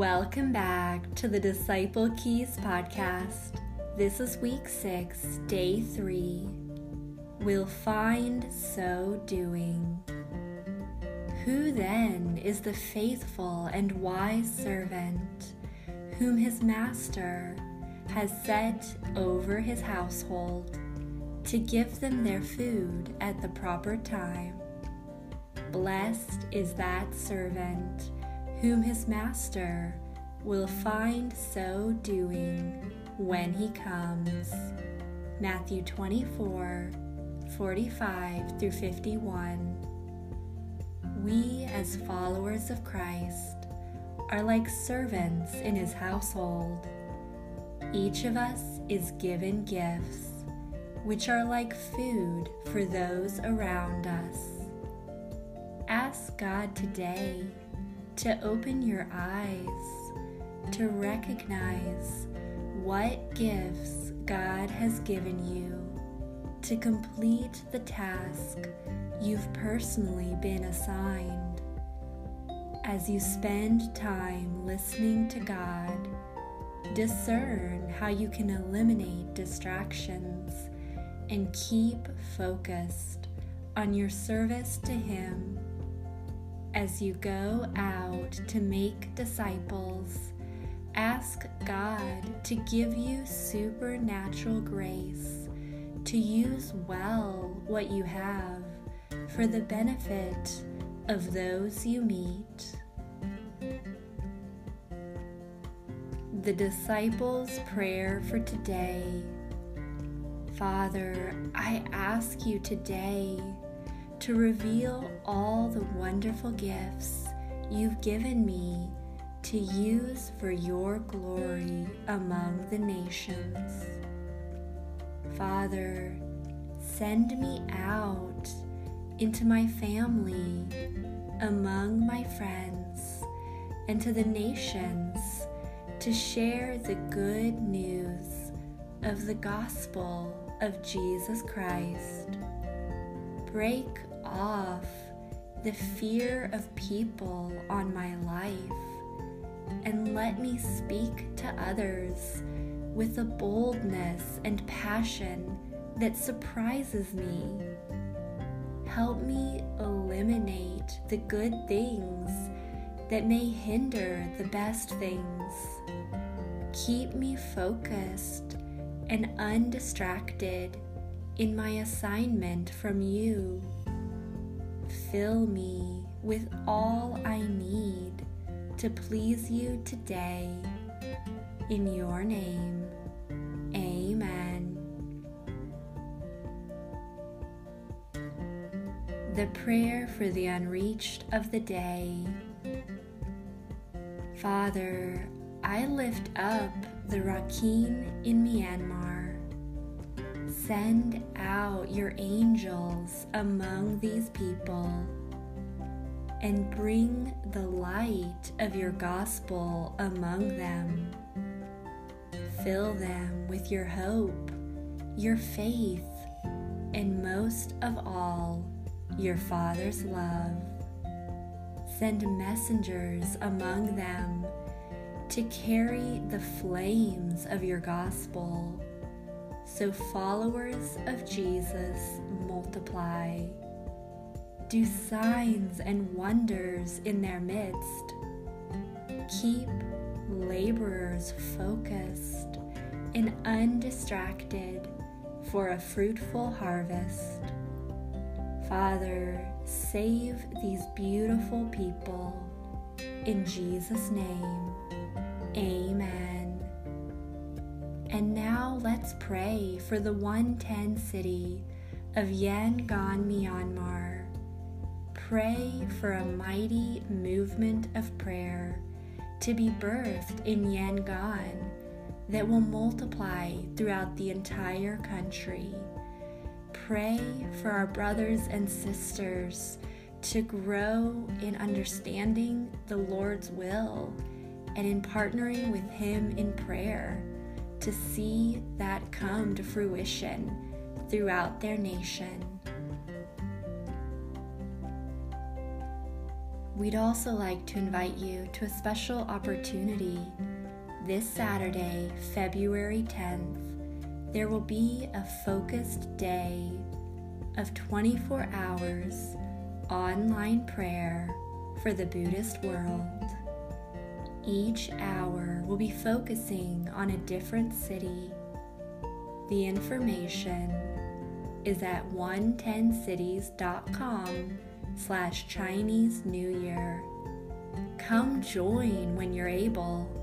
Welcome back to the Disciple Keys podcast. This is week six, day three. We'll find so doing. Who then is the faithful and wise servant whom his master has set over his household to give them their food at the proper time? Blessed is that servant whom his master will find so doing when he comes. Matthew 24 45 through 51. We, as followers of Christ, are like servants in his household. Each of us is given gifts, which are like food for those around us. Ask God today to open your eyes to recognize what gifts God has given you to complete the task you've personally been assigned. As you spend time listening to God, discern how you can eliminate distractions and keep focused on your service to Him as you go out to make disciples. Ask God to give you supernatural grace to use well what you have for the benefit of those you meet. The Disciples' Prayer for Today. Father, I ask you today to reveal all the wonderful gifts you've given me to use for your glory among the nations. Father, send me out into my family, among my friends, and to the nations to share the good news of the gospel of Jesus Christ. Break off the fear of people on my life and let me speak to others with a boldness and passion that surprises me. Help me eliminate the good things that may hinder the best things. Keep me focused and undistracted in my assignment from you. Fill me with all I need to please you today. In your name, amen. The prayer for the unreached of the day. Father, I lift up the Rakhine in Myanmar. Send out your angels among these people and bring the light of your gospel among them. Fill them with your hope, your faith, and most of all, your Father's love. Send messengers among them to carry the flames of your gospel so followers of Jesus multiply. Do signs and wonders in their midst. Keep laborers focused and undistracted for a fruitful harvest. Father, save these beautiful people. In Jesus' name, amen. And now let's pray for the 110 city of Yangon, Myanmar. Pray for a mighty movement of prayer to be birthed in Yangon that will multiply throughout the entire country pray for our brothers and sisters to grow in understanding the Lord's will and in partnering with Him in prayer to see that come to fruition throughout their nation. We'd also like to invite you to a special opportunity. This Saturday, February 10th, there will be a focused day of 24 hours online prayer for the Buddhist world. Each hour we'll be focusing on a different city. The information is at 110cities.com slash Chinese New Year. Come join when you're able.